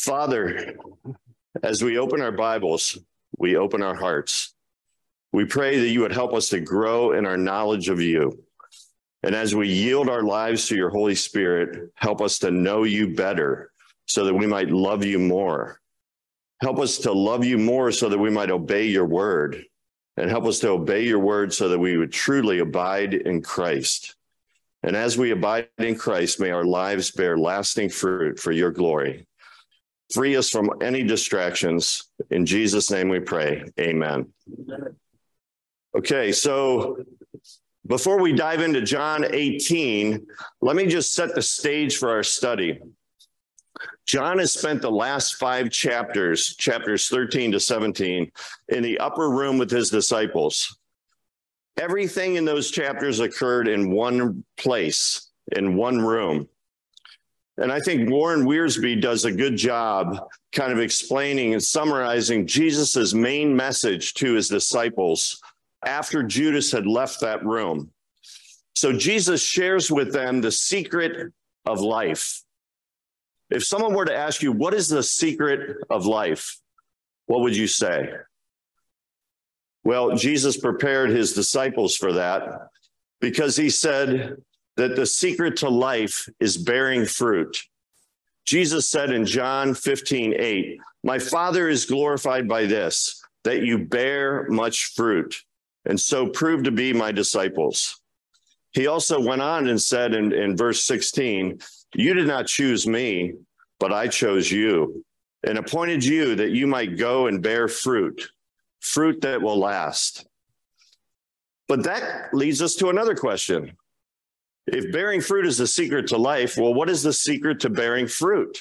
Father, as we open our Bibles, we open our hearts. We pray that you would help us to grow in our knowledge of you. And as we yield our lives to your Holy Spirit, help us to know you better so that we might love you more. Help us to love you more so that we might obey your word. And help us to obey your word so that we would truly abide in Christ. And as we abide in Christ, may our lives bear lasting fruit for your glory. Free us from any distractions. In Jesus' name we pray. Amen. Okay, so before we dive into John 18, let me just set the stage for our study. John has spent the last five chapters, chapters 13 to 17, in the upper room with his disciples. Everything in those chapters occurred in one place, in one room. And I think Warren Wiersbe does a good job kind of explaining and summarizing Jesus's main message to his disciples after Judas had left that room. So Jesus shares with them the secret of life. If someone were to ask you, what is the secret of life? What would you say? Well, Jesus prepared his disciples for that because he said that the secret to life is bearing fruit. Jesus said in John 15, 8, My Father is glorified by this, that you bear much fruit and so prove to be my disciples. He also went on and said in, in verse 16, You did not choose me, but I chose you and appointed you that you might go and bear fruit, fruit that will last. But that leads us to another question. If bearing fruit is the secret to life, well, what is the secret to bearing fruit?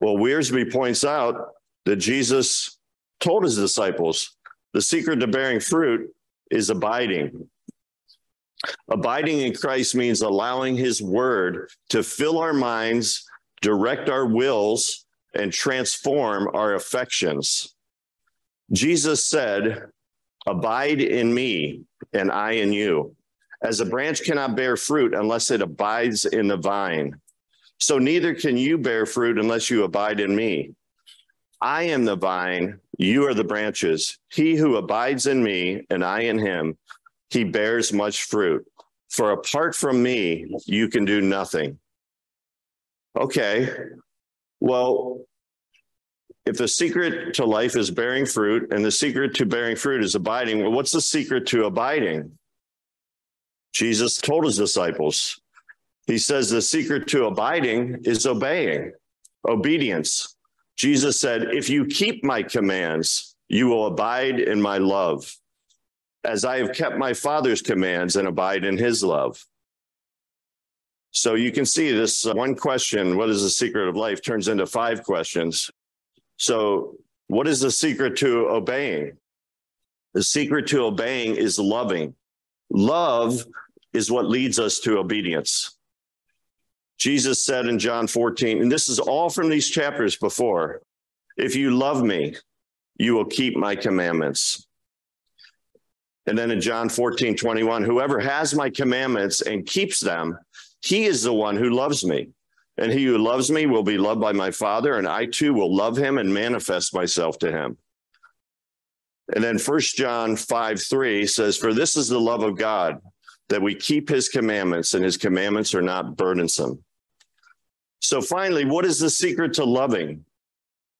Well, Wiersbe points out that Jesus told his disciples, the secret to bearing fruit is abiding. Abiding in Christ means allowing his word to fill our minds, direct our wills, and transform our affections. Jesus said, Abide in me, and I in you. As a branch cannot bear fruit unless it abides in the vine, so neither can you bear fruit unless you abide in me. I am the vine, you are the branches. He who abides in me and I in him, he bears much fruit. For apart from me, you can do nothing. Okay. Well, if the secret to life is bearing fruit and the secret to bearing fruit is abiding, well, what's the secret to abiding? Jesus told his disciples, he says the secret to abiding is obeying, obedience. Jesus said, If you keep my commands, you will abide in my love, as I have kept my Father's commands and abide in his love. So you can see this uh, one question, what is the secret of life, turns into five questions. So, what is the secret to obeying? The secret to obeying is loving. Love is what leads us to obedience. Jesus said in John 14, and this is all from these chapters before if you love me, you will keep my commandments. And then in John 14, 21, whoever has my commandments and keeps them, he is the one who loves me. And he who loves me will be loved by my Father, and I too will love him and manifest myself to him. And then First John 5 3 says, For this is the love of God, that we keep his commandments, and his commandments are not burdensome. So finally, what is the secret to loving?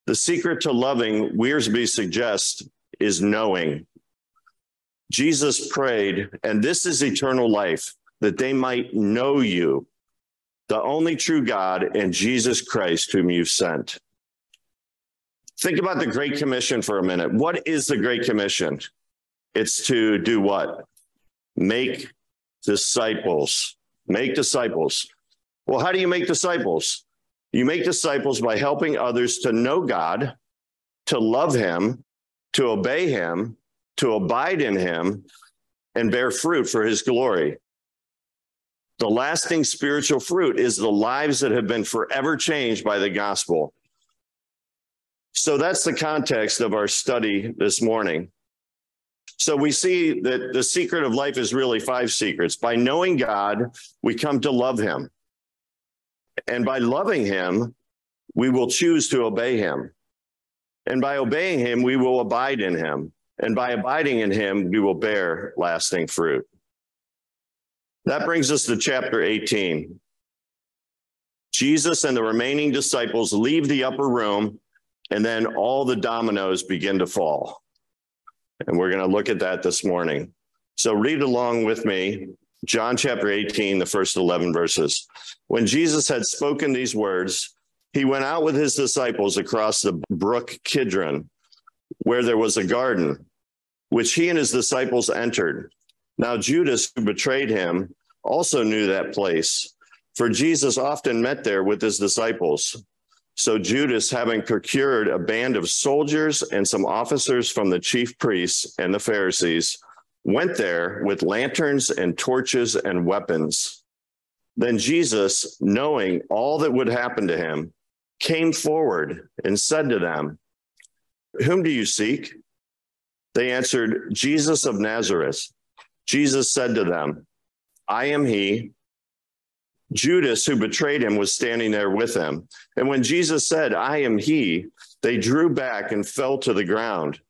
The secret to loving, Wiersbe suggests, is knowing. Jesus prayed, and this is eternal life, that they might know you, the only true God, and Jesus Christ, whom you've sent. Think about the Great Commission for a minute. What is the Great Commission? It's to do what? Make disciples. Make disciples. Well, how do you make disciples? You make disciples by helping others to know God, to love Him, to obey Him, to abide in Him, and bear fruit for His glory. The lasting spiritual fruit is the lives that have been forever changed by the gospel. So that's the context of our study this morning. So we see that the secret of life is really five secrets. By knowing God, we come to love him. And by loving him, we will choose to obey him. And by obeying him, we will abide in him. And by abiding in him, we will bear lasting fruit. That brings us to chapter 18. Jesus and the remaining disciples leave the upper room, and then all the dominoes begin to fall. And we're going to look at that this morning. So read along with me, John chapter 18, the first 11 verses. When Jesus had spoken these words, he went out with his disciples across the brook Kidron, where there was a garden, which he and his disciples entered. Now, Judas, who betrayed him, also knew that place, for Jesus often met there with his disciples. So Judas, having procured a band of soldiers and some officers from the chief priests and the Pharisees, went there with lanterns and torches and weapons. Then Jesus, knowing all that would happen to him, came forward and said to them, Whom do you seek? They answered, Jesus of Nazareth. Jesus said to them, I am he. Judas, who betrayed him, was standing there with him. And when Jesus said, I am he, they drew back and fell to the ground.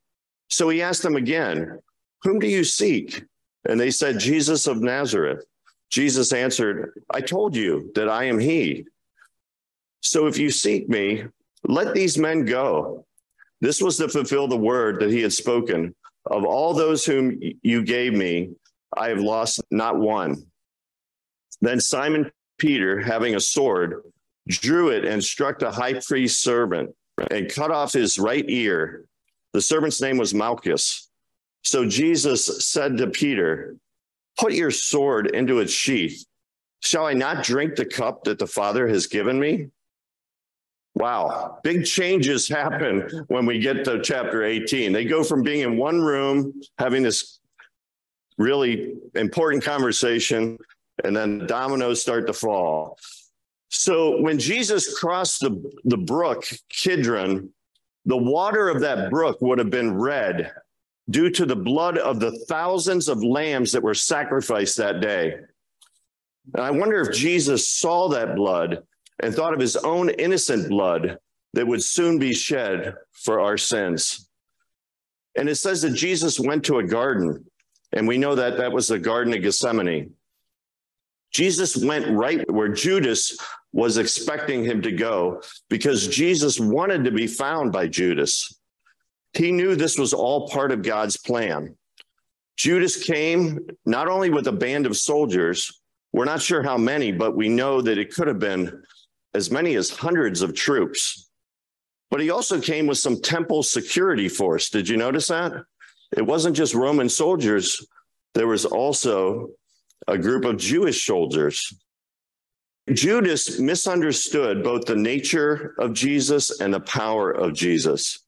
So he asked them again, Whom do you seek? And they said, Jesus of Nazareth. Jesus answered, I told you that I am he. So if you seek me, let these men go. This was to fulfill the word that he had spoken. Of all those whom you gave me, I have lost not one. Then Simon Peter, having a sword, drew it and struck the high priest's servant and cut off his right ear. The servant's name was Malchus. So Jesus said to Peter, Put your sword into its sheath. Shall I not drink the cup that the Father has given me? Wow, big changes happen when we get to chapter 18. They go from being in one room, having this really important conversation, and then dominoes start to fall. So when Jesus crossed the, the brook, Kidron, the water of that brook would have been red due to the blood of the thousands of lambs that were sacrificed that day. And I wonder if Jesus saw that blood and thought of his own innocent blood that would soon be shed for our sins. And it says that Jesus went to a garden, and we know that that was the Garden of Gethsemane. Jesus went right where Judas was expecting him to go because Jesus wanted to be found by Judas. He knew this was all part of God's plan. Judas came not only with a band of soldiers, we're not sure how many, but we know that it could have been as many as hundreds of troops. But he also came with some temple security force. Did you notice that? It wasn't just Roman soldiers, there was also a group of Jewish soldiers. Judas misunderstood both the nature of Jesus and the power of Jesus.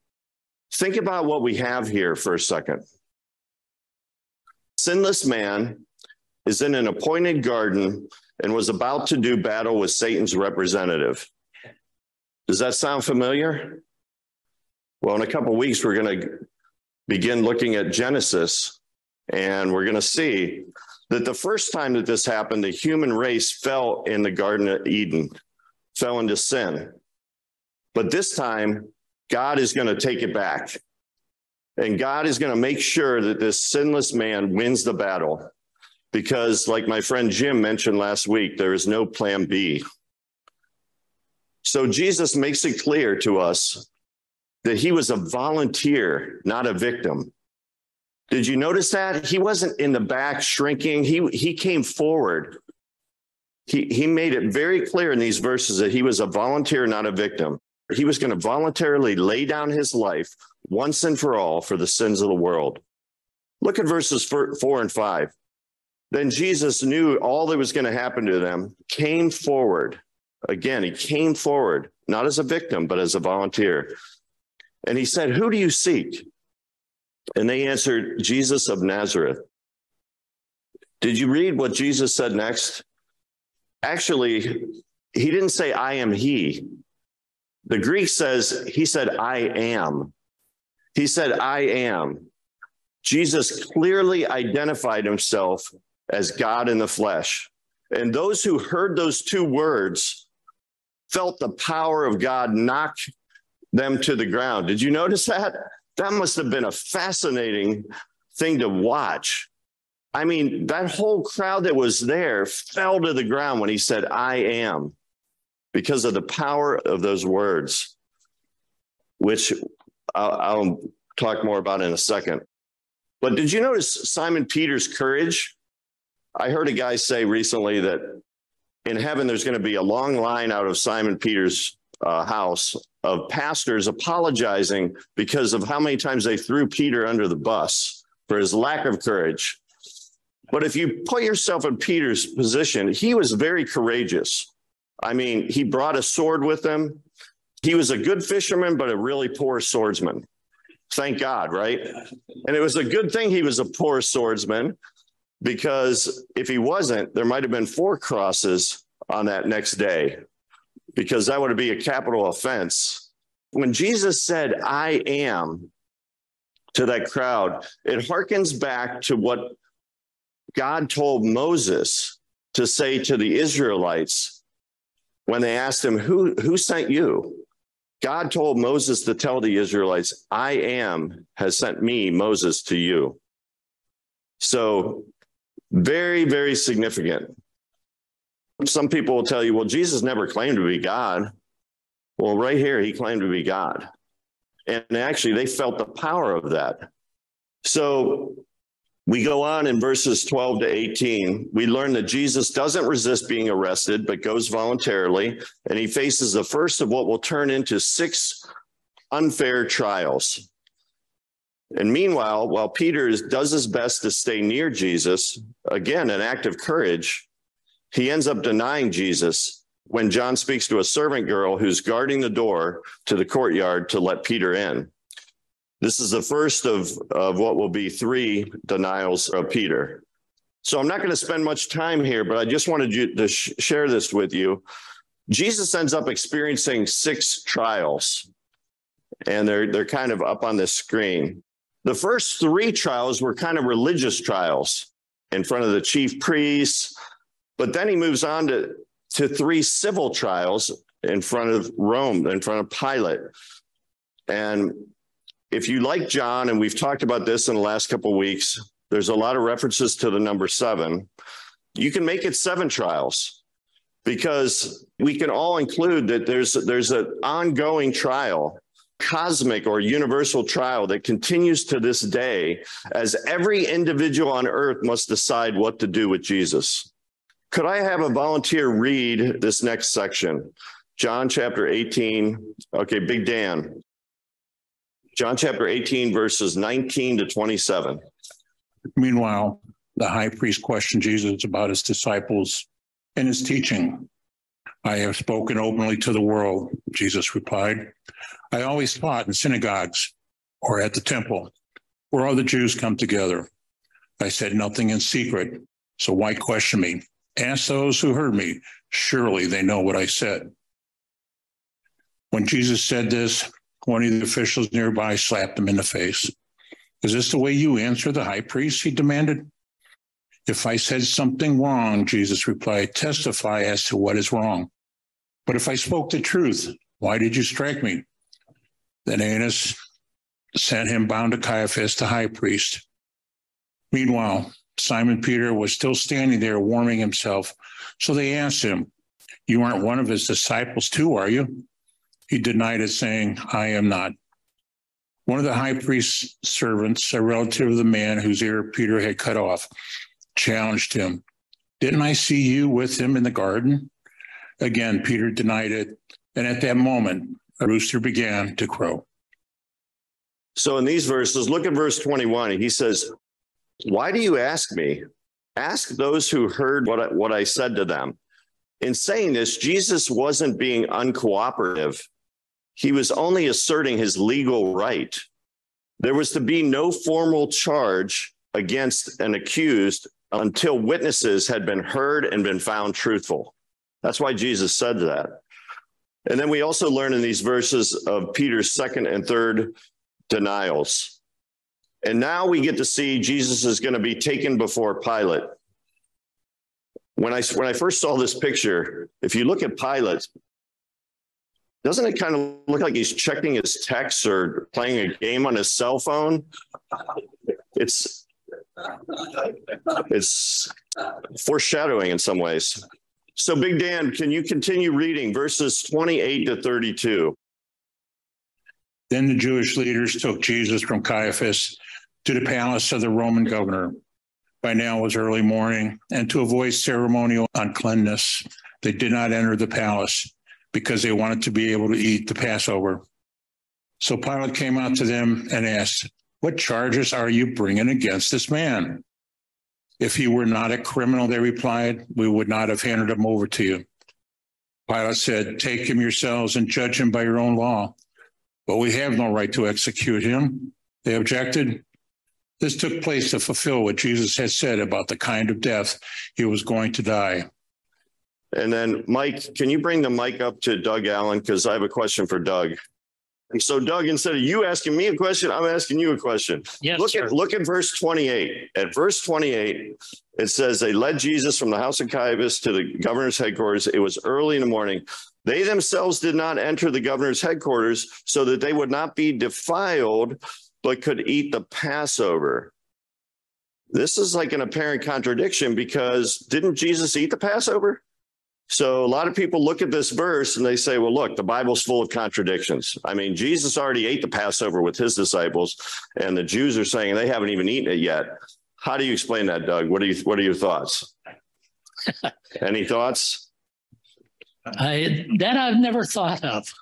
Think about what we have here for a second. Sinless man is in an appointed garden and was about to do battle with Satan's representative. Does that sound familiar? Well, in a couple weeks, we're going to begin looking at Genesis, and we're going to see that the first time that this happened, the human race fell in the Garden of Eden, fell into sin. But this time, God is going to take it back. And God is going to make sure that this sinless man wins the battle. Because, like my friend Jim mentioned last week, there is no plan B. So Jesus makes it clear to us that he was a volunteer, not a victim. Did you notice that? He wasn't in the back shrinking. He, he came forward. He, he made it very clear in these verses that he was a volunteer, not a victim. He was going to voluntarily lay down his life once and for all for the sins of the world. Look at verses four, four and five. Then Jesus knew all that was going to happen to them, came forward, Again, he came forward, not as a victim, but as a volunteer. And he said, Who do you seek? And they answered, Jesus of Nazareth. Did you read what Jesus said next? Actually, he didn't say, I am he. The Greek says, he said, I am. He said, I am. Jesus clearly identified himself as God in the flesh. And those who heard those two words felt the power of God knock them to the ground. Did you notice that? That must have been a fascinating thing to watch. I mean, that whole crowd that was there fell to the ground when he said, I am, because of the power of those words, which I'll, I'll talk more about in a second. But did you notice Simon Peter's courage? I heard a guy say recently that in heaven there's going to be a long line out of Simon Peter's uh, house of pastors apologizing because of how many times they threw Peter under the bus for his lack of courage. But if you put yourself in Peter's position, he was very courageous. I mean, he brought a sword with him. He was a good fisherman, but a really poor swordsman. Thank God, right? And it was a good thing he was a poor swordsman because if he wasn't, there might have been four crosses on that next day because that would be a capital offense. When Jesus said, I am to that crowd, it harkens back to what God told Moses to say to the Israelites when they asked him, Who, who sent you? God told Moses to tell the Israelites, I am has sent me, Moses, to you. So, very, very significant. Some people will tell you, well, Jesus never claimed to be God. Well, right here, he claimed to be God. And actually, they felt the power of that. So, we go on in verses 12 to 18. We learn that Jesus doesn't resist being arrested, but goes voluntarily, and he faces the first of what will turn into six unfair trials. And meanwhile, while Peter does his best to stay near Jesus, again, an act of courage, he ends up denying Jesus when John speaks to a servant girl who's guarding the door to the courtyard to let Peter in. This is the first of, of what will be three denials of Peter. So I'm not going to spend much time here, but I just wanted you to sh- share this with you. Jesus ends up experiencing six trials, and they're they're kind of up on the screen. The first three trials were kind of religious trials in front of the chief priests, but then he moves on to to three civil trials in front of Rome, in front of Pilate. And if you like John, and we've talked about this in the last couple of weeks, there's a lot of references to the number seven. You can make it seven trials because we can all include that there's there's an ongoing trial cosmic or universal trial that continues to this day as every individual on earth must decide what to do with Jesus. Could I have a volunteer read this next section? John chapter 18. Okay, Big Dan. John chapter 18, verses 19 to 27. Meanwhile, the high priest questioned Jesus about his disciples and his teaching. I have spoken openly to the world, Jesus replied. I always taught in synagogues or at the temple where all the Jews come together. I said nothing in secret, so why question me? Ask those who heard me. Surely they know what I said. When Jesus said this, one of the officials nearby slapped him in the face. Is this the way you answer the high priest? He demanded. If I said something wrong, Jesus replied, testify as to what is wrong. But if I spoke the truth, why did you strike me? Then Annas sent him bound to Caiaphas, the high priest. Meanwhile, Simon Peter was still standing there warming himself. So they asked him, You aren't one of his disciples, too, are you? He denied it, saying, I am not. One of the high priest's servants, a relative of the man whose ear Peter had cut off, challenged him. Didn't I see you with him in the garden? Again, Peter denied it. And at that moment, a rooster began to crow. So in these verses, look at verse 21. He says, Why do you ask me? Ask those who heard what I, what I said to them. in saying this, Jesus wasn't being uncooperative. He was only asserting his legal right. There was to be no formal charge against an accused until witnesses had been heard and been found truthful. That's why Jesus said that. And then we also learn in these verses of Peter's second and third denials. And now we get to see Jesus is going to be taken before Pilate. When I when I first saw this picture, if you look at Pilate, doesn't it kind of look like he's checking his texts or playing a game on his cell phone? It's it's foreshadowing in some ways. So, Big Dan, can you continue reading verses 28 to 32? Then the Jewish leaders took Jesus from Caiaphas to the palace of the Roman governor. By now it was early morning, and to avoid ceremonial uncleanness, they did not enter the palace because they wanted to be able to eat the Passover. So Pilate came out to them and asked, What charges are you bringing against this man? If he were not a criminal, they replied, we would not have handed him over to you. Pilate said, Take him yourselves and judge him by your own law. But we have no right to execute him. They objected. This took place to fulfill what Jesus had said about the kind of death he was going to die. And then, Mike, can you bring the mic up to Doug Allen? Because I have a question for Doug. And so, Doug, instead of you asking me a question, I'm asking you a question. Yes, look sir. at look at verse 28. At verse 28, it says they led Jesus from the house of Caiaphas to the governor's headquarters. It was early in the morning. They themselves did not enter the governor's headquarters so that they would not be defiled, but could eat the Passover. This is like an apparent contradiction because didn't Jesus eat the Passover? So a lot of people look at this verse and they say, well, look, the Bible's full of contradictions. I mean, Jesus already ate the Passover with his disciples, and the Jews are saying they haven't even eaten it yet. How do you explain that, Doug? What are you what are your thoughts? Any thoughts? I, that I've never thought of.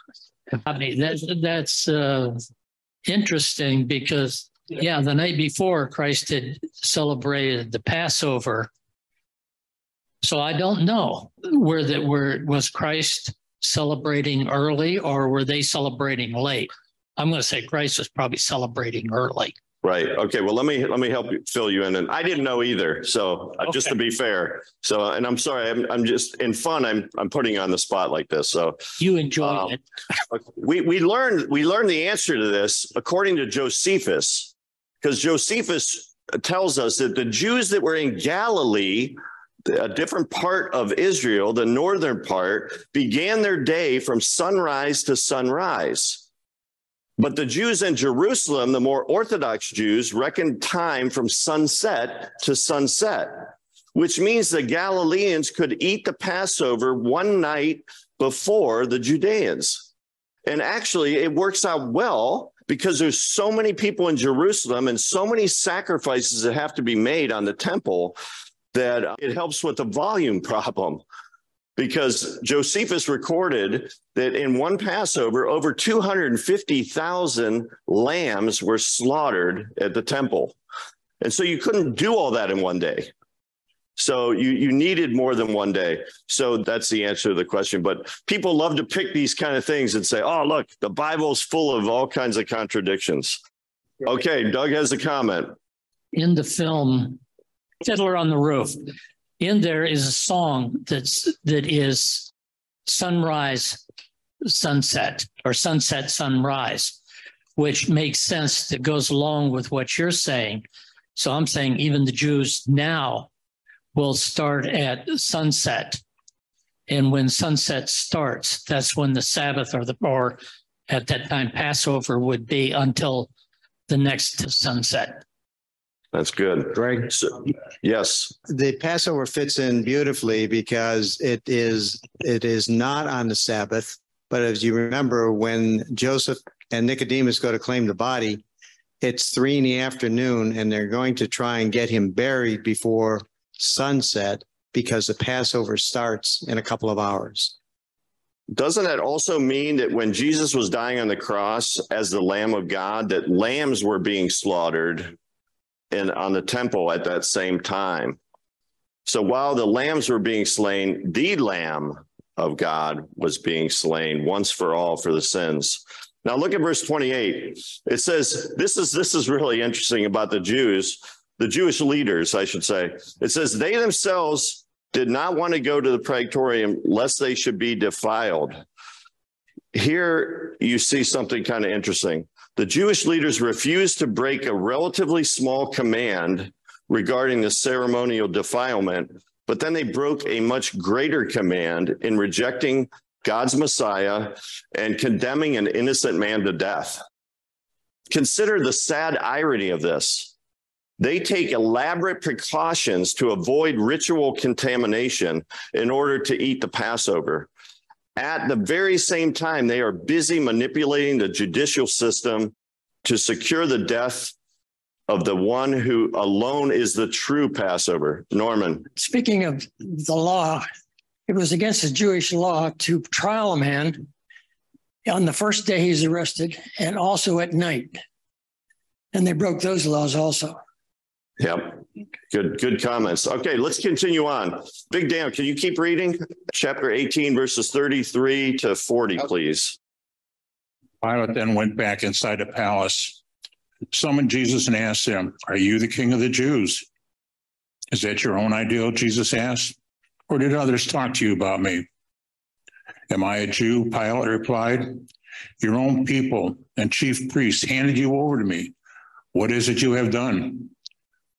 I mean, that's that's uh, interesting because yeah, the night before Christ had celebrated the Passover. So I don't know where that where was Christ celebrating early or were they celebrating late? I'm going to say Christ was probably celebrating early. Right. Okay. Well, let me let me help you fill you in. And I didn't know either. So uh, just to be fair. So, and I'm sorry. I'm I'm just in fun. I'm I'm putting you on the spot like this. So You enjoy Um, it. we we learned we learned the answer to this according to Josephus, because Josephus tells us that the Jews that were in Galilee, a different part of Israel, the northern part, began their day from sunrise to sunrise. But the Jews in Jerusalem, the more Orthodox Jews, reckoned time from sunset to sunset, which means the Galileans could eat the Passover one night before the Judeans. And actually, it works out well because there's so many people in Jerusalem and so many sacrifices that have to be made on the temple that it helps with the volume problem. Because Josephus recorded that in one Passover, over 250,000 lambs were slaughtered at the temple. And so you couldn't do all that in one day. So you you needed more than one day. So that's the answer to the question. But people love to pick these kind of things and say, "Oh, look, the Bible's full of all kinds of contradictions." Okay, Doug has a comment. in the film Fiddler on the Roof, in there is a song that's that is sunrise, sunset, or sunset, sunrise, which makes sense that goes along with what you're saying. So I'm saying even the Jews now will start at sunset. And when sunset starts, that's when the Sabbath or the or at that time Passover would be until the next sunset. That's good. Greg, So, yes. the Passover fits in beautifully because it is it is not on the Sabbath, but as you remember, when Joseph and Nicodemus go to claim the body, it's three in the afternoon, and they're going to try and get him buried before sunset because the Passover starts in a couple of hours. Doesn't that also mean that when Jesus was dying on the cross as the Lamb of God, that lambs were being slaughtered in on the temple at that same time? So while the lambs were being slain, the Lamb of God was being slain once for all for the sins. Now look at verse 28. It says this is this is really interesting about the Jews, the Jewish leaders, I should say. It says they themselves did not want to go to the praetorium lest they should be defiled. Here you see something kind of interesting. The Jewish leaders refused to break a relatively small command regarding the ceremonial defilement, but then they broke a much greater command in rejecting God's Messiah and condemning an innocent man to death. Consider the sad irony of this. They take elaborate precautions to avoid ritual contamination in order to eat the Passover. At the very same time, they are busy manipulating the judicial system to secure the death of the one who alone is the true Passover. Norman. Speaking of the law, it was against the Jewish law to trial a man on the first day he's arrested and also at night. And they broke those laws also. Yep. Good, good comments. Okay, let's continue on. Big Dan, can you keep reading? Chapter 18, verses 33 to 40, please. Pilate then went back inside the palace, summoned Jesus, and asked him, Are you the king of the Jews? Is that your own ideal? Jesus asked. Or did others talk to you about me? Am I a Jew? Pilate replied. Your own people and chief priests handed you over to me. What is it you have done?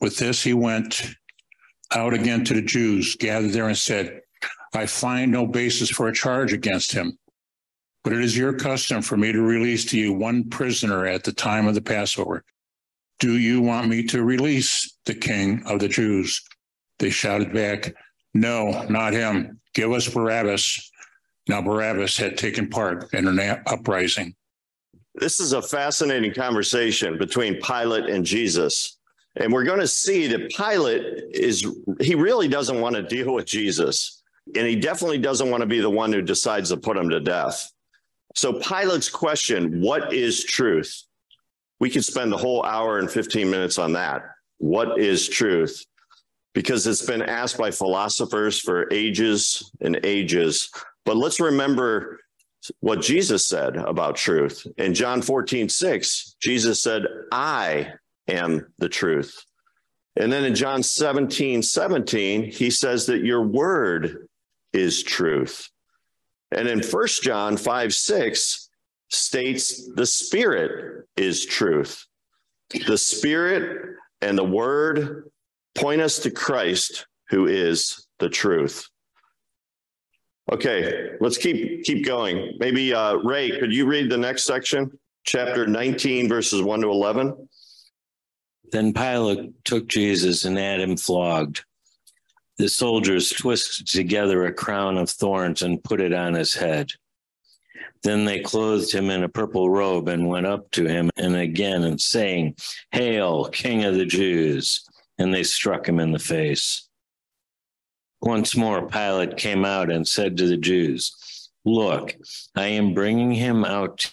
With this, he went out again to the Jews, gathered there, and said, I find no basis for a charge against him. But it is your custom for me to release to you one prisoner at the time of the Passover. Do you want me to release the king of the Jews? They shouted back, No, not him. Give us Barabbas. Now, Barabbas had taken part in an uprising. This is a fascinating conversation between Pilate and Jesus. And we're going to see that Pilate is, he really doesn't want to deal with Jesus. And he definitely doesn't want to be the one who decides to put him to death. So Pilate's question, what is truth? We could spend the whole hour and 15 minutes on that. What is truth? Because it's been asked by philosophers for ages and ages. But let's remember what Jesus said about truth. In John 14, 6, Jesus said, I am the truth. And then in John 17, 17, he says that your word is truth. And in First John 5, 6 states the spirit is truth. The spirit and the word point us to Christ, who is the truth. Okay, let's keep keep going. Maybe uh, Ray, could you read the next section, chapter 19, verses 1 to 11? Then Pilate took Jesus and had him flogged. The soldiers twisted together a crown of thorns and put it on his head. Then they clothed him in a purple robe and went up to him and again and saying, Hail, King of the Jews! And they struck him in the face. Once more, Pilate came out and said to the Jews, Look, I am bringing him out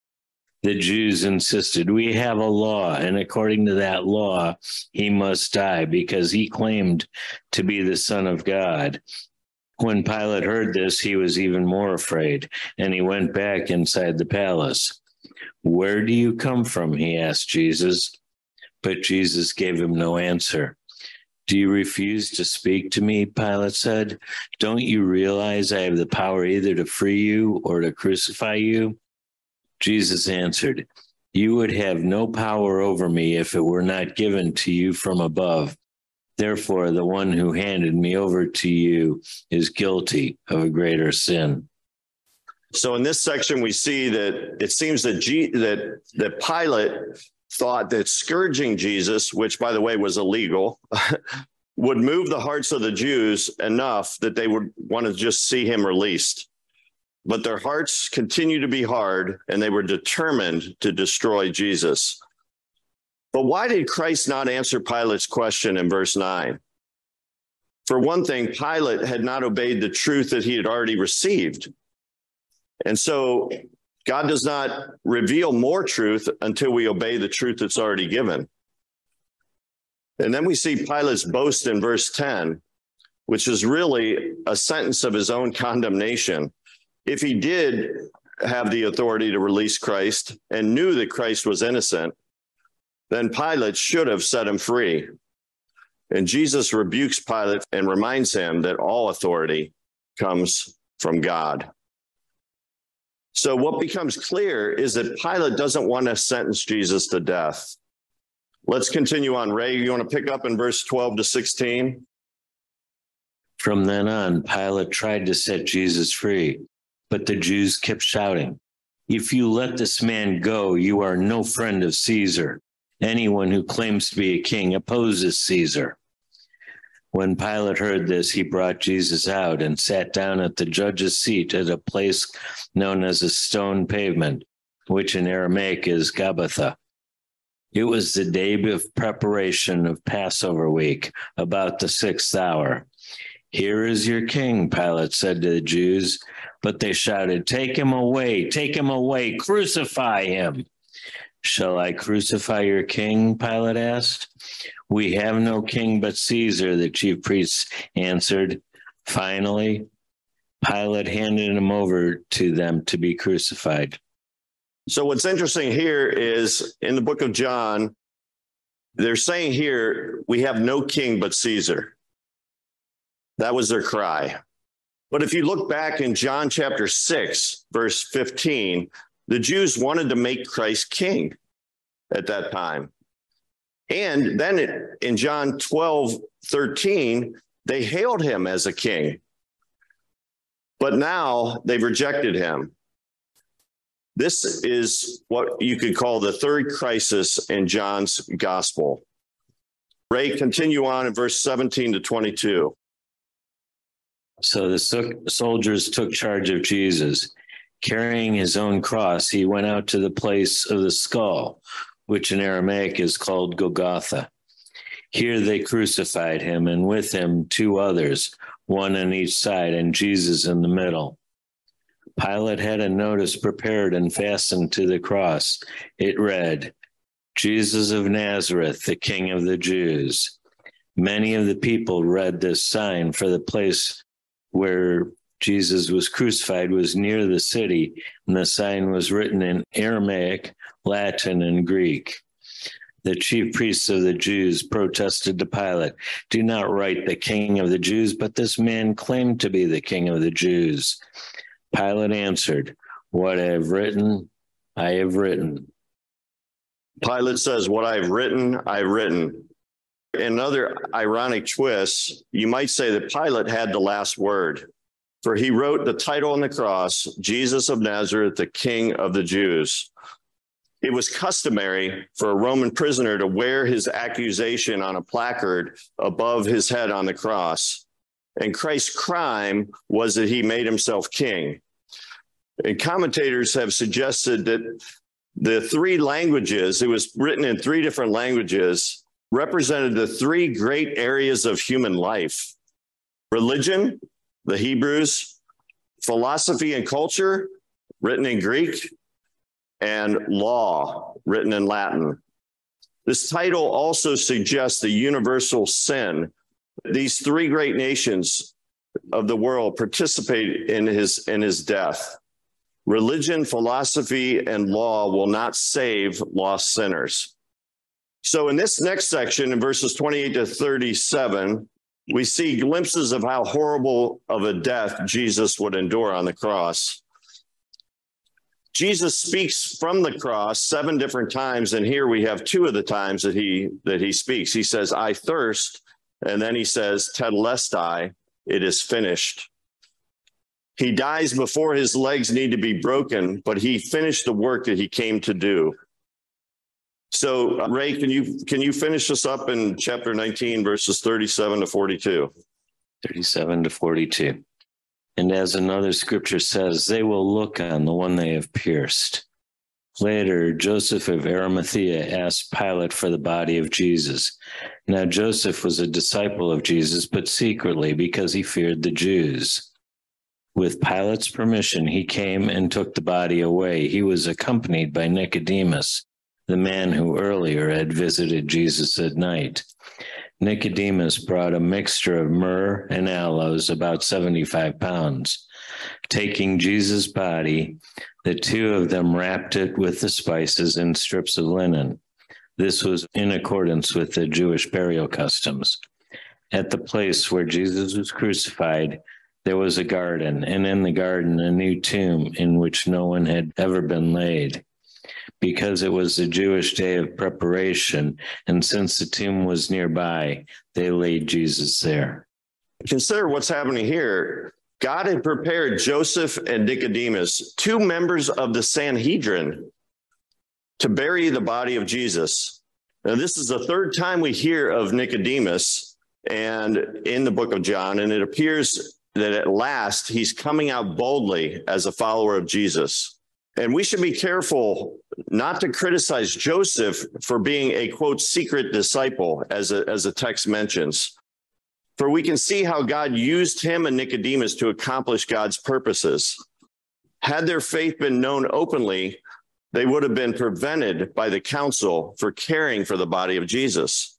the Jews insisted, We have a law, and according to that law, he must die because he claimed to be the Son of God. When Pilate heard this, he was even more afraid, and he went back inside the palace. Where do you come from? He asked Jesus. But Jesus gave him no answer. Do you refuse to speak to me? Pilate said. Don't you realize I have the power either to free you or to crucify you? Jesus answered, You would have no power over me if it were not given to you from above. Therefore, the one who handed me over to you is guilty of a greater sin. So in this section, we see that it seems that G, that that Pilate thought that scourging Jesus, which by the way was illegal, would move the hearts of the Jews enough that they would want to just see him released. But their hearts continued to be hard, and they were determined to destroy Jesus. But why did Christ not answer Pilate's question in verse 9? For one thing, Pilate had not obeyed the truth that he had already received. And so God does not reveal more truth until we obey the truth that's already given. And then we see Pilate's boast in verse 10, which is really a sentence of his own condemnation. If he did have the authority to release Christ and knew that Christ was innocent, then Pilate should have set him free. And Jesus rebukes Pilate and reminds him that all authority comes from God. So, what becomes clear is that Pilate doesn't want to sentence Jesus to death. Let's continue on. Ray, you want to pick up in verse 12 to 16? From then on, Pilate tried to set Jesus free, but the Jews kept shouting, If you let this man go, you are no friend of Caesar. Anyone who claims to be a king opposes Caesar. When Pilate heard this, he brought Jesus out and sat down at the judge's seat at a place known as a stone pavement, which in Aramaic is Gabbatha. It was the day of preparation of Passover week, about the sixth hour. Here is your king, Pilate said to the Jews, but they shouted, Take him away, take him away, crucify him. Shall I crucify your king? Pilate asked. We have no king but Caesar, the chief priests answered. Finally, Pilate handed him over to them to be crucified. So, what's interesting here is in the book of John, they're saying here, we have no king but Caesar. That was their cry. But if you look back in John chapter 6, verse 15, the Jews wanted to make Christ king at that time. And then in John 12, 13, they hailed him as a king. But now they've rejected him. This is what you could call the third crisis in John's gospel. Ray, continue on in verse 17 to 22. So the soldiers took charge of Jesus. Carrying his own cross, he went out to the place of the skull, which in Aramaic is called Golgotha. Here they crucified him, and with him two others, one on each side, and Jesus in the middle. Pilate had a notice prepared and fastened to the cross. It read, Jesus of Nazareth, the King of the Jews. Many of the people read this sign, for the place where Jesus was crucified was near the city, and the sign was written in Aramaic, Latin, and Greek. The chief priests of the Jews protested to Pilate, Do not write the king of the Jews, but this man claimed to be the king of the Jews. Pilate answered, What I have written, I have written. Pilate says, What I've written, I've written. Another ironic twist, you might say that Pilate had the last word, for he wrote the title on the cross Jesus of Nazareth, the King of the Jews. It was customary for a Roman prisoner to wear his accusation on a placard above his head on the cross. And Christ's crime was that he made himself king. And commentators have suggested that the three languages, it was written in three different languages, represented the three great areas of human life religion, the Hebrews, philosophy and culture, written in Greek, and law, written in Latin. This title also suggests the universal sin. These three great nations of the world participate in his, in his death. Religion, philosophy, and law will not save lost sinners. So in this next section, in verses 28 to 37, we see glimpses of how horrible of a death Jesus would endure on the cross. Jesus speaks from the cross seven different times, and here we have two of the times that he that he speaks. He says, "I thirst," and then he says, "Tetelestai," it is finished. He dies before his legs need to be broken, but he finished the work that he came to do. So, Ray, can you can you finish us up in chapter 19, verses 37 to 42? 37 to 42. And as another scripture says, they will look on the one they have pierced. Later, Joseph of Arimathea asked Pilate for the body of Jesus. Now, Joseph was a disciple of Jesus, but secretly because he feared the Jews. With Pilate's permission, he came and took the body away. He was accompanied by Nicodemus, the man who earlier had visited Jesus at night. Nicodemus brought a mixture of myrrh and aloes, about 75 pounds. Taking Jesus' body, the two of them wrapped it with the spices in strips of linen. This was in accordance with the Jewish burial customs. At the place where Jesus was crucified, there was a garden, and in the garden, a new tomb in which no one had ever been laid because it was a Jewish day of preparation. And since the tomb was nearby, they laid Jesus there. Consider what's happening here. God had prepared Joseph and Nicodemus, two members of the Sanhedrin, to bury the body of Jesus. Now, this is the third time we hear of Nicodemus and in the book of John, and it appears that at last he's coming out boldly as a follower of Jesus. And we should be careful not to criticize Joseph for being a quote secret disciple, as a, as the text mentions. For we can see how God used him and Nicodemus to accomplish God's purposes. Had their faith been known openly, they would have been prevented by the council for caring for the body of Jesus.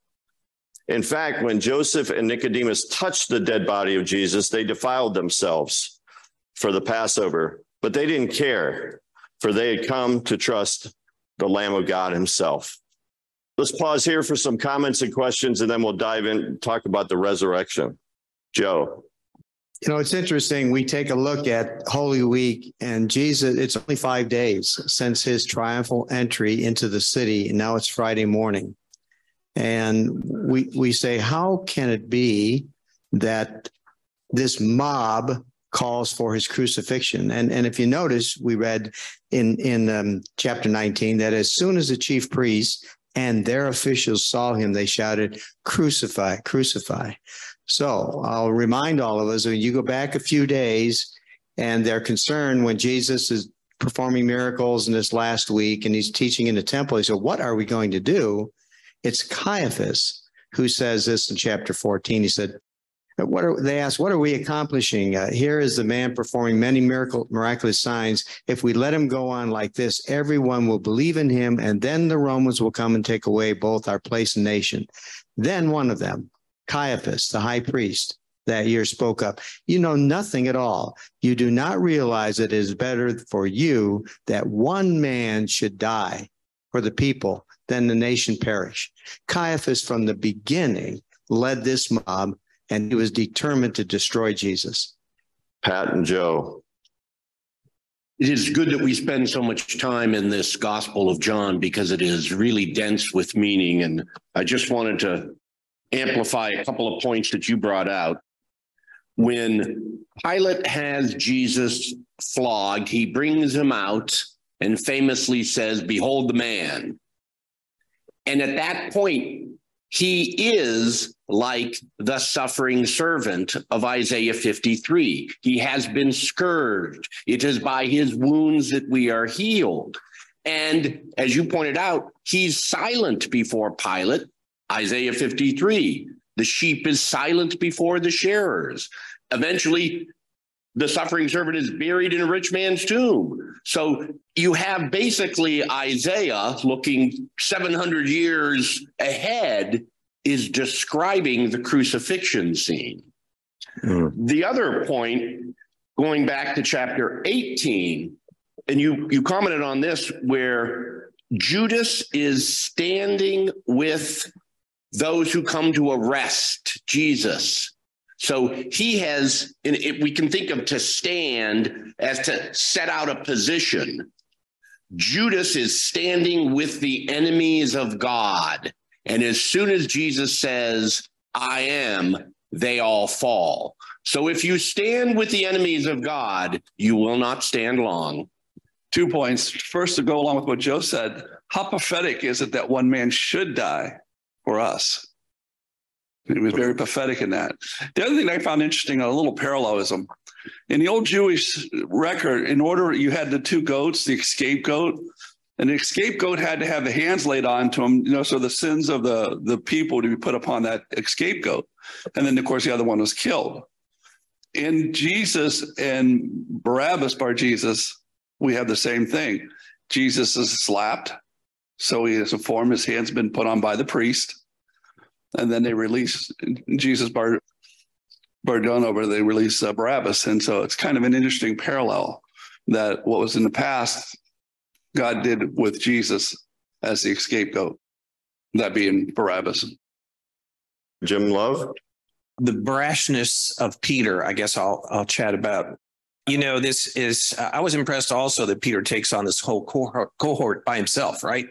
In fact, when Joseph and Nicodemus touched the dead body of Jesus, they defiled themselves for the Passover, but they didn't care for they had come to trust the Lamb of God himself. Let's pause here for some comments and questions, and then we'll dive in talk about the resurrection. Joe. You know, it's interesting. We take a look at Holy Week, and Jesus, it's only five days since his triumphal entry into the city, and now it's Friday morning. And we, we say, how can it be that this mob calls for his crucifixion. And, and if you notice, we read in, in um, chapter 19 that as soon as the chief priests and their officials saw him, they shouted, Crucify, crucify. So I'll remind all of us when you go back a few days and they're concerned when Jesus is performing miracles in this last week and he's teaching in the temple, he said, What are we going to do? It's Caiaphas who says this in chapter 14. He said, what are they asked? What are we accomplishing? Uh, here is the man performing many miracle, miraculous signs. If we let him go on like this, everyone will believe in him, and then the Romans will come and take away both our place and nation. Then one of them, Caiaphas, the high priest, that year spoke up. You know nothing at all. You do not realize it is better for you that one man should die for the people than the nation perish. Caiaphas, from the beginning, led this mob and he was determined to destroy Jesus. Pat and Joe. It is good that we spend so much time in this Gospel of John because it is really dense with meaning. And I just wanted to amplify a couple of points that you brought out. When Pilate has Jesus flogged, he brings him out and famously says, Behold the man. And at that point, he is like the suffering servant of Isaiah 53. He has been scourged. It is by his wounds that we are healed. And as you pointed out, he's silent before Pilate. Isaiah 53. The sheep is silent before the shearers. Eventually, the suffering servant is buried in a rich man's tomb. So you have basically Isaiah looking 700 years ahead is describing the crucifixion scene. Mm. The other point, going back to chapter 18, and you, you commented on this where Judas is standing with those who come to arrest Jesus. So he has, and we can think of to stand as to set out a position. Judas is standing with the enemies of God. And as soon as Jesus says, I am, they all fall. So if you stand with the enemies of God, you will not stand long. Two points. First, to go along with what Joe said, how pathetic is it that one man should die for us? It was very pathetic in that. The other thing I found interesting, a little parallelism. In the old Jewish record, in order, you had the two goats, the scapegoat, and the scapegoat had to have the hands laid on to him, you know, so the sins of the, the people to be put upon that scapegoat. And then, of course, the other one was killed. In Jesus and Barabbas, Bar Jesus, we have the same thing. Jesus is slapped. So he has a form, his hands been put on by the priest and then they release Jesus Bar Bardono, they release uh, Barabbas, and so it's kind of an interesting parallel that what was in the past, God did with Jesus as the scapegoat, that being Barabbas. Jim Love, the brashness of Peter. I guess I'll I'll chat about. You know, this is. I was impressed also that Peter takes on this whole cohort, cohort by himself, right?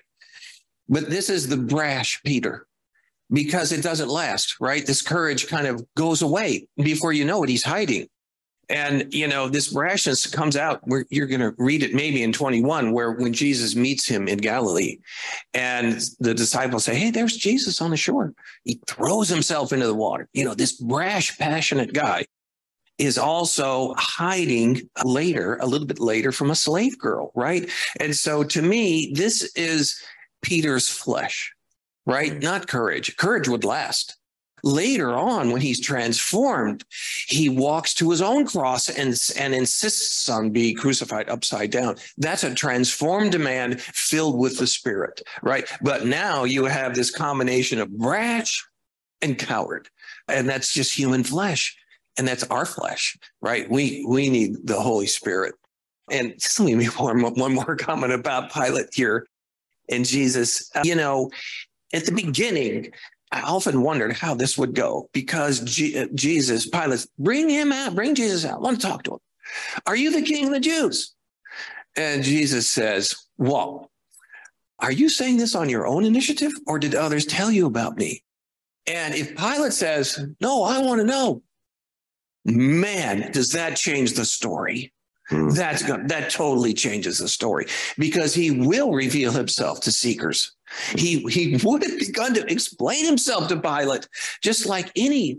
But this is the brash Peter because it doesn't last, right? This courage kind of goes away before you know it, he's hiding. And, you know, this brashness comes out where you're going to read it maybe in 21, where when Jesus meets him in Galilee and the disciples say, Hey, there's Jesus on the shore. He throws himself into the water. You know, this brash, passionate guy is also hiding later, a little bit later from a slave girl, right? And so to me, this is Peter's flesh right? Mm. Not courage. Courage would last. Later on, when he's transformed, he walks to his own cross and, and insists on being crucified upside down. That's a transformed man filled with the Spirit, right? But now you have this combination of brash and coward, and that's just human flesh, and that's our flesh, right? We we need the Holy Spirit. And just let me one, one more comment about Pilate here and Jesus. Uh, you know, at the beginning, I often wondered how this would go because G- uh, Jesus, Pilate, bring him out, bring Jesus out. I want to talk to him. Are you the king of the Jews? And Jesus says, Well, are you saying this on your own initiative or did others tell you about me? And if Pilate says, No, I want to know, man, does that change the story? Mm. That's that totally changes the story because he will reveal himself to seekers. He he would have begun to explain himself to Pilate, just like any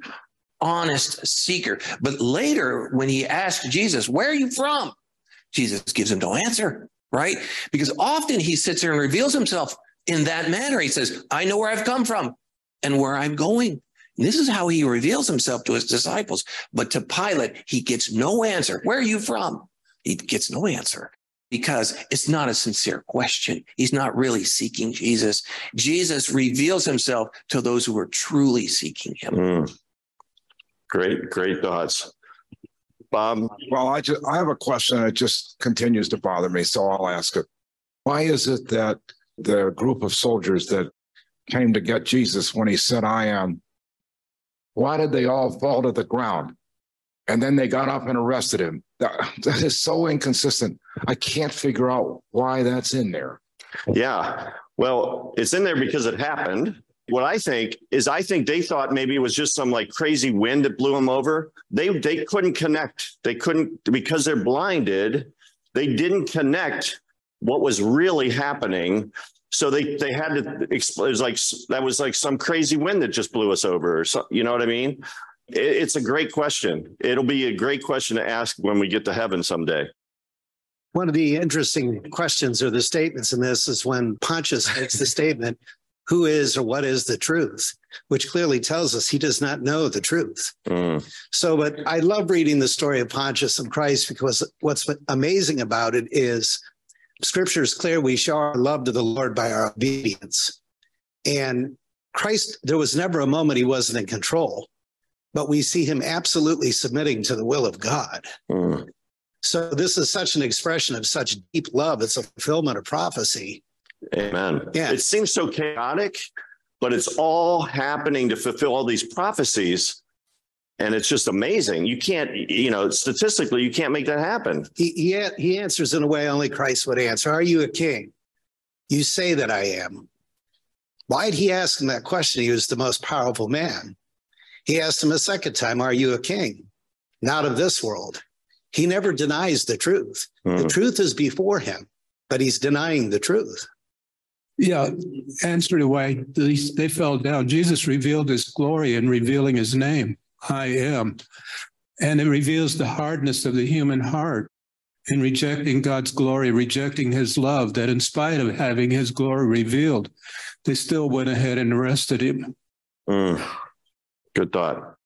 honest seeker. But later, when he asked Jesus, "Where are you from?" Jesus gives him no answer, right? Because often he sits there and reveals himself in that manner. He says, "I know where I've come from and where I'm going." This is how he reveals himself to his disciples. But to Pilate, he gets no answer. Where are you from? He gets no answer because it's not a sincere question. He's not really seeking Jesus. Jesus reveals himself to those who are truly seeking him. Mm. Great, great thoughts. Bob? Well, I just I have a question that just continues to bother me, so I'll ask it. Why is it that the group of soldiers that came to get Jesus when he said, I am, why did they all fall to the ground? And then they got up and arrested him. That, that is so inconsistent. I can't figure out why that's in there. Yeah. Well, it's in there because it happened. What I think is I think they thought maybe it was just some like crazy wind that blew them over. They they couldn't connect. They couldn't because they're blinded. They didn't connect what was really happening. So they they had to explain. it was like that was like some crazy wind that just blew us over so, you know what I mean? It's a great question. It'll be a great question to ask when we get to heaven someday. One of the interesting questions or the statements in this is when Pontius makes the statement, who is or what is the truth, which clearly tells us he does not know the truth. Mm. So, but I love reading the story of Pontius and Christ because what's amazing about it is scripture is clear we show our love to the Lord by our obedience. And Christ, there was never a moment he wasn't in control but we see him absolutely submitting to the will of God. Mm. So this is such an expression of such deep love. It's a fulfillment of prophecy. Amen. Yeah. It seems so chaotic, but it's all happening to fulfill all these prophecies. And it's just amazing. You can't, you know, statistically, you can't make that happen. He, he, he answers in a way only Christ would answer. Are you a king? You say that I am. Why did he ask him that question? He was the most powerful man. He asked him a second time, Are you a king? Not of this world. He never denies the truth. The Hmm. truth is before him, but he's denying the truth. Yeah, answered away. They, they fell down. Jesus revealed his glory in revealing his name. I am. And it reveals the hardness of the human heart in rejecting God's glory, rejecting his love, that in spite of having his glory revealed, they still went ahead and arrested him. Mm. Good thought.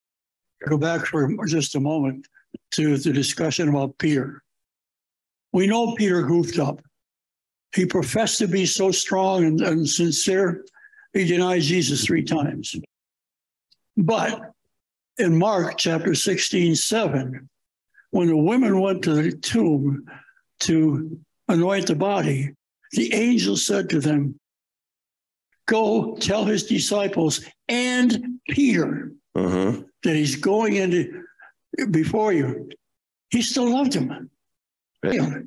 go back for just a moment to the discussion about Peter. We know Peter goofed up. He professed to be so strong and, and sincere, he denied Jesus three times. But in Mark chapter 16, 7, when the women went to the tomb to anoint the body, the angel said to them, Go tell his disciples and Peter hmm that he's going into before you. He still loved him. Yeah.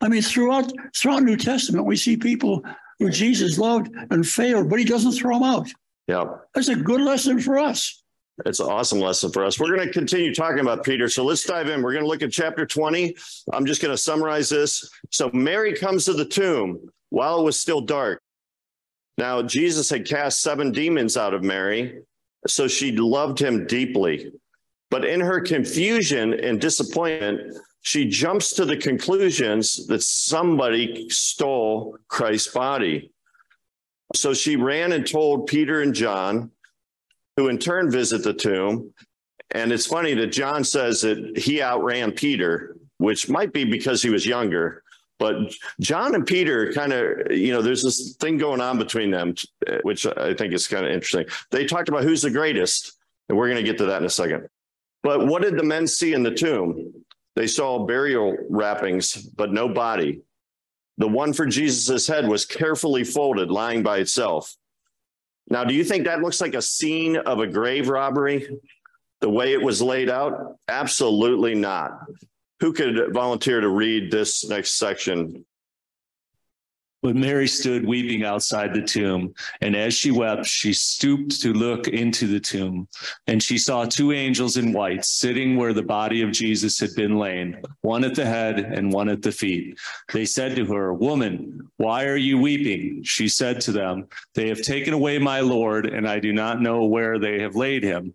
I mean, throughout throughout New Testament, we see people who Jesus loved and failed, but he doesn't throw them out. Yeah. That's a good lesson for us. It's an awesome lesson for us. We're going to continue talking about Peter. So let's dive in. We're going to look at chapter 20. I'm just going to summarize this. So Mary comes to the tomb while it was still dark. Now, Jesus had cast seven demons out of Mary, so she loved him deeply. But in her confusion and disappointment, she jumps to the conclusions that somebody stole Christ's body. So she ran and told Peter and John, who in turn visit the tomb. And it's funny that John says that he outran Peter, which might be because he was younger. But John and Peter kind of, you know, there's this thing going on between them, which I think is kind of interesting. They talked about who's the greatest, and we're going to get to that in a second. But what did the men see in the tomb? They saw burial wrappings, but no body. The one for Jesus' head was carefully folded, lying by itself. Now, do you think that looks like a scene of a grave robbery? The way it was laid out? Absolutely not. Who could volunteer to read this next section? But Mary stood weeping outside the tomb, and as she wept, she stooped to look into the tomb, and she saw two angels in white sitting where the body of Jesus had been laid, one at the head and one at the feet. They said to her, Woman, why are you weeping? She said to them, They have taken away my Lord, and I do not know where they have laid him.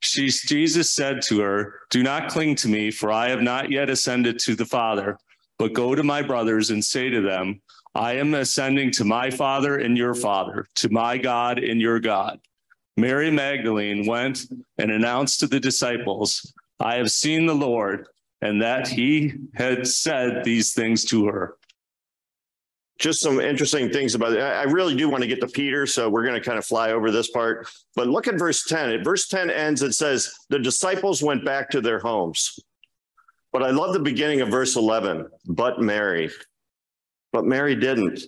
She, Jesus said to her, Do not cling to me, for I have not yet ascended to the Father, but go to my brothers and say to them, I am ascending to my Father and your Father, to my God and your God. Mary Magdalene went and announced to the disciples, I have seen the Lord, and that he had said these things to her. Just some interesting things about it. I really do want to get to Peter, so we're going to kind of fly over this part. But look at verse 10. At verse 10 ends, it says, The disciples went back to their homes. But I love the beginning of verse 11, but Mary. But Mary didn't.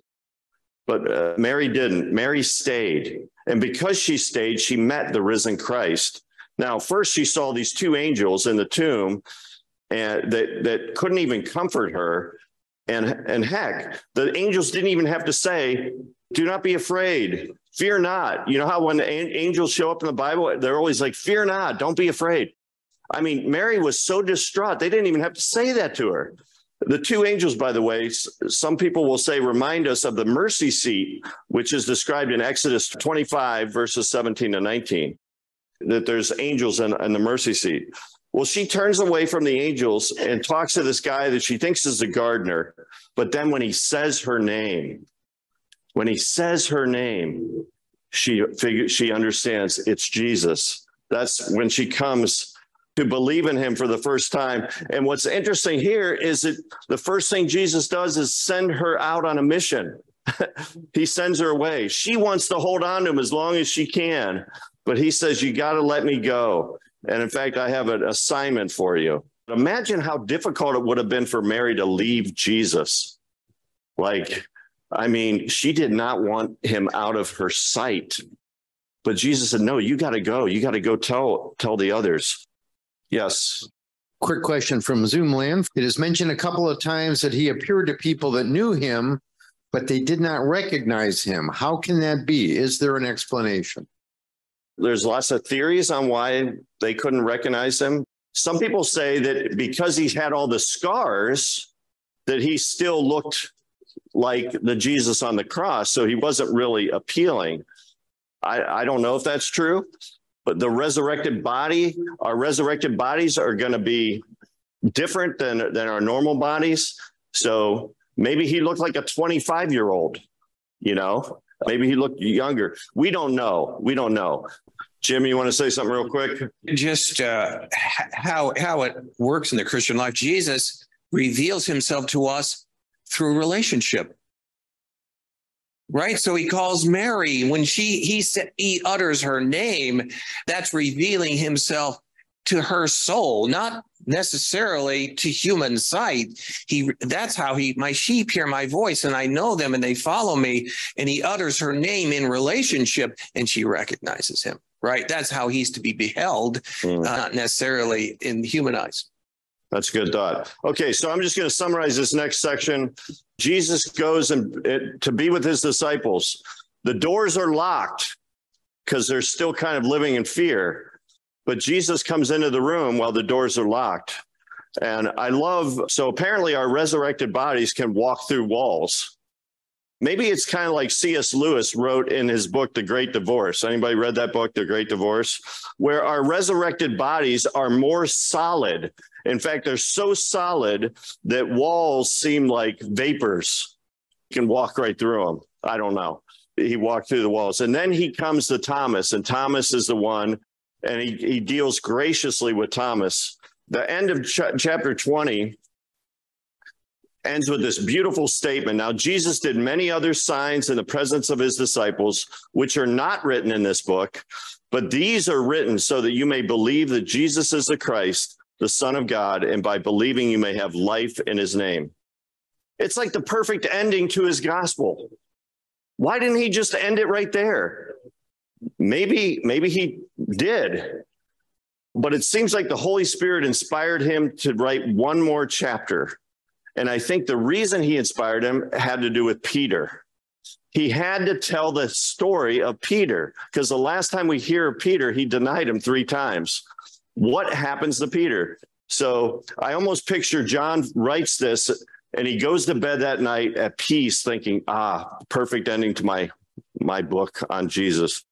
But uh, Mary didn't. Mary stayed. And because she stayed, she met the risen Christ. Now, first, she saw these two angels in the tomb and that, that couldn't even comfort her. And, and heck, the angels didn't even have to say, do not be afraid, fear not. You know how when an- angels show up in the Bible, they're always like, fear not, don't be afraid. I mean, Mary was so distraught, they didn't even have to say that to her. The two angels, by the way, some people will say remind us of the mercy seat, which is described in Exodus 25, verses 17 to 19, that there's angels in, in the mercy seat. Well, she turns away from the angels and talks to this guy that she thinks is the gardener. But then when he says her name, When he says her name, she she understands it's Jesus. That's when she comes to believe in him for the first time. And what's interesting here is that the first thing Jesus does is send her out on a mission. he sends her away. She wants to hold on to him as long as she can, but he says, You got to let me go. And in fact, I have an assignment for you. Imagine how difficult it would have been for Mary to leave Jesus. Like, I mean, she did not want him out of her sight. But Jesus said, No, you got to go. You got to go tell tell the others. Yes. Quick question from Zoomland. It is mentioned a couple of times that he appeared to people that knew him, but they did not recognize him. How can that be? Is there an explanation? There's lots of theories on why they couldn't recognize him. Some people say that because he had all the scars, that he still looked like the Jesus on the cross, so he wasn't really appealing. I, I don't know if that's true, but the resurrected body, our resurrected bodies are going to be different than, than our normal bodies. So maybe he looked like a 25 year old, you know, maybe he looked younger. We don't know. We don't know. Jim, you want to say something real quick? Just uh, how how it works in the Christian life. Jesus reveals himself to us through relationship right so he calls mary when she he he utters her name that's revealing himself to her soul not necessarily to human sight he that's how he my sheep hear my voice and i know them and they follow me and he utters her name in relationship and she recognizes him right that's how he's to be beheld mm. uh, not necessarily in human eyes that's a good thought. Okay, so I'm just going to summarize this next section. Jesus goes and it, to be with his disciples. The doors are locked because they're still kind of living in fear. But Jesus comes into the room while the doors are locked. And I love so apparently our resurrected bodies can walk through walls. Maybe it's kind of like C.S. Lewis wrote in his book, The Great Divorce. Anybody read that book, The Great Divorce? Where our resurrected bodies are more solid in fact, they're so solid that walls seem like vapors. You can walk right through them. I don't know. He walked through the walls. And then he comes to Thomas, and Thomas is the one, and he, he deals graciously with Thomas. The end of ch- chapter 20 ends with this beautiful statement. Now, Jesus did many other signs in the presence of his disciples, which are not written in this book, but these are written so that you may believe that Jesus is the Christ the Son of God, and by believing you may have life in his name. It's like the perfect ending to his gospel. Why didn't he just end it right there? Maybe, maybe he did. But it seems like the Holy Spirit inspired him to write one more chapter. And I think the reason he inspired him had to do with Peter. He had to tell the story of Peter because the last time we hear Peter, he denied him three times what happens to Peter? So I almost picture John writes this and he goes to bed that night at peace, thinking, ah, perfect ending to my my book on Jesus.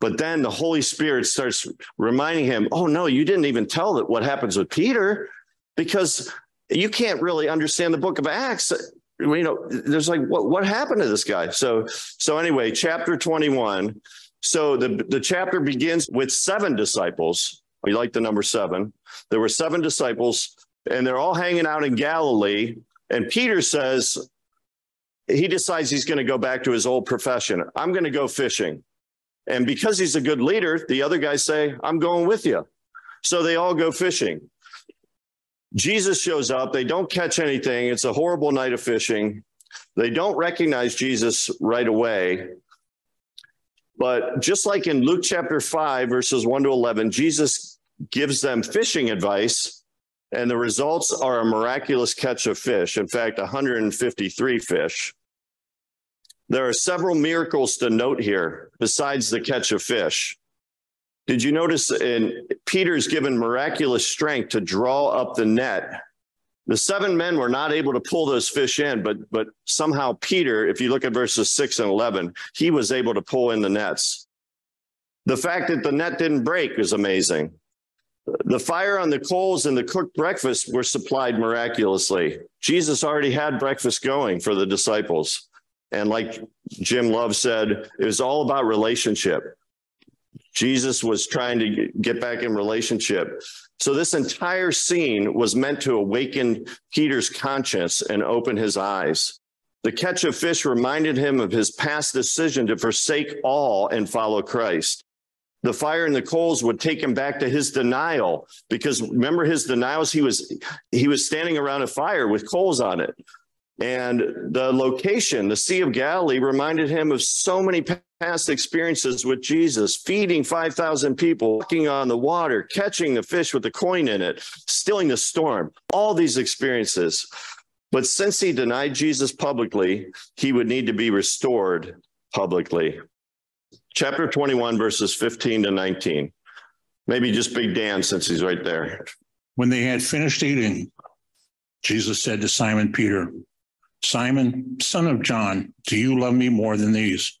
But then the Holy Spirit starts reminding him, oh no, you didn't even tell that what happens with Peter, because you can't really understand the book of Acts. You know, there's like what what happened to this guy? So so anyway, chapter 21. So the, the chapter begins with seven disciples we like the number seven. There were seven disciples, and they're all hanging out in Galilee. And Peter says, he decides he's going to go back to his old profession. I'm going to go fishing. And because he's a good leader, the other guys say, I'm going with you. So they all go fishing. Jesus shows up. They don't catch anything. It's a horrible night of fishing. They don't recognize Jesus right away. But just like in Luke chapter 5, verses 1 to 11, Jesus gives them fishing advice, and the results are a miraculous catch of fish. In fact, 153 fish. There are several miracles to note here besides the catch of fish. Did you notice in Peter's given miraculous strength to draw up the net the seven men were not able to pull those fish in, but but somehow Peter, if you look at verses six and eleven, he was able to pull in the nets. The fact that the net didn't break is amazing. The fire on the coals and the cooked breakfast were supplied miraculously. Jesus already had breakfast going for the disciples. And like Jim Love said, it was all about relationship. Jesus was trying to get back in relationship. So this entire scene was meant to awaken Peter's conscience and open his eyes. The catch of fish reminded him of his past decision to forsake all and follow Christ. The fire and the coals would take him back to his denial because remember his denials he was he was standing around a fire with coals on it. And the location, the Sea of Galilee reminded him of so many past experiences with Jesus, feeding 5,000 people, walking on the water, catching the fish with the coin in it, stilling the storm, all these experiences. But since he denied Jesus publicly, he would need to be restored publicly. Chapter 21, verses 15 to 19. Maybe just Big Dan, since he's right there. When they had finished eating, Jesus said to Simon Peter, Simon, son of John, do you love me more than these?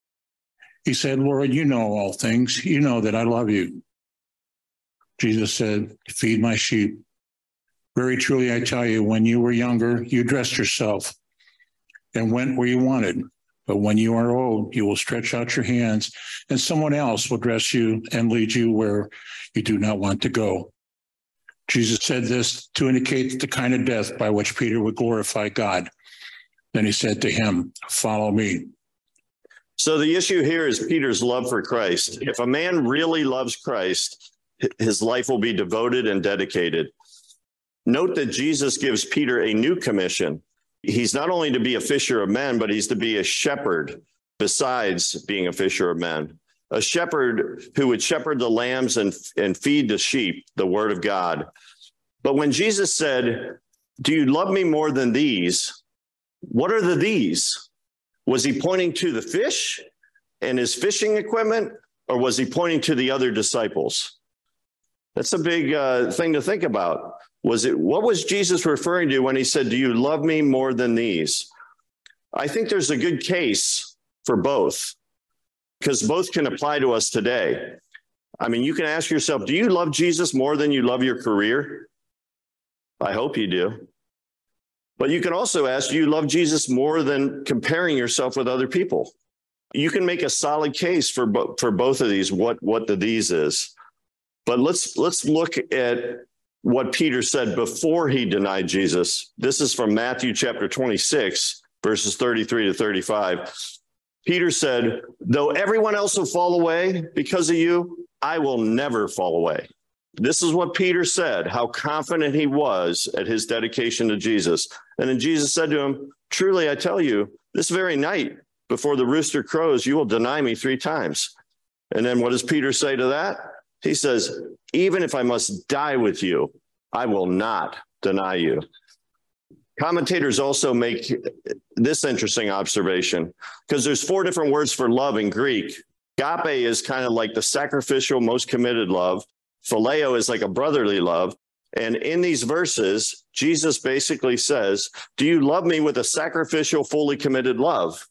He said, Lord, you know all things. You know that I love you. Jesus said, Feed my sheep. Very truly, I tell you, when you were younger, you dressed yourself and went where you wanted. But when you are old, you will stretch out your hands, and someone else will dress you and lead you where you do not want to go. Jesus said this to indicate the kind of death by which Peter would glorify God. Then he said to him, Follow me. So the issue here is Peter's love for Christ. If a man really loves Christ, his life will be devoted and dedicated. Note that Jesus gives Peter a new commission. He's not only to be a fisher of men, but he's to be a shepherd besides being a fisher of men. A shepherd who would shepherd the lambs and, and feed the sheep, the word of God. But when Jesus said, Do you love me more than these? What are the these? Was he pointing to the fish and his fishing equipment, or was he pointing to the other disciples? That's a big uh, thing to think about. Was it what was Jesus referring to when he said, "Do you love me more than these?" I think there's a good case for both because both can apply to us today. I mean, you can ask yourself, do you love Jesus more than you love your career? I hope you do. But you can also ask, do you love Jesus more than comparing yourself with other people? You can make a solid case for, bo- for both of these, what, what the these is. But let's, let's look at what Peter said before he denied Jesus. This is from Matthew chapter 26, verses 33 to 35. Peter said, Though everyone else will fall away because of you, I will never fall away. This is what Peter said, how confident he was at his dedication to Jesus. And then Jesus said to him, Truly, I tell you, this very night before the rooster crows, you will deny me three times. And then what does Peter say to that? He says, Even if I must die with you, I will not deny you. Commentators also make this interesting observation because there's four different words for love in Greek. Agape is kind of like the sacrificial, most committed love. Phileo is like a brotherly love. And in these verses, Jesus basically says, Do you love me with a sacrificial, fully committed love?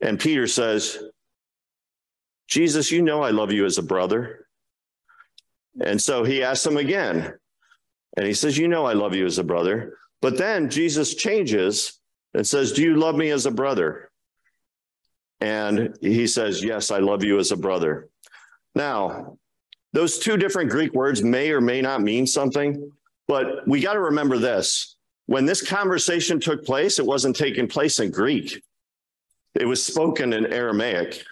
And Peter says, Jesus, you know I love you as a brother. And so he asks him again. And he says, You know I love you as a brother. But then Jesus changes and says, Do you love me as a brother? And he says, Yes, I love you as a brother. Now, those two different Greek words may or may not mean something, but we got to remember this. When this conversation took place, it wasn't taking place in Greek, it was spoken in Aramaic.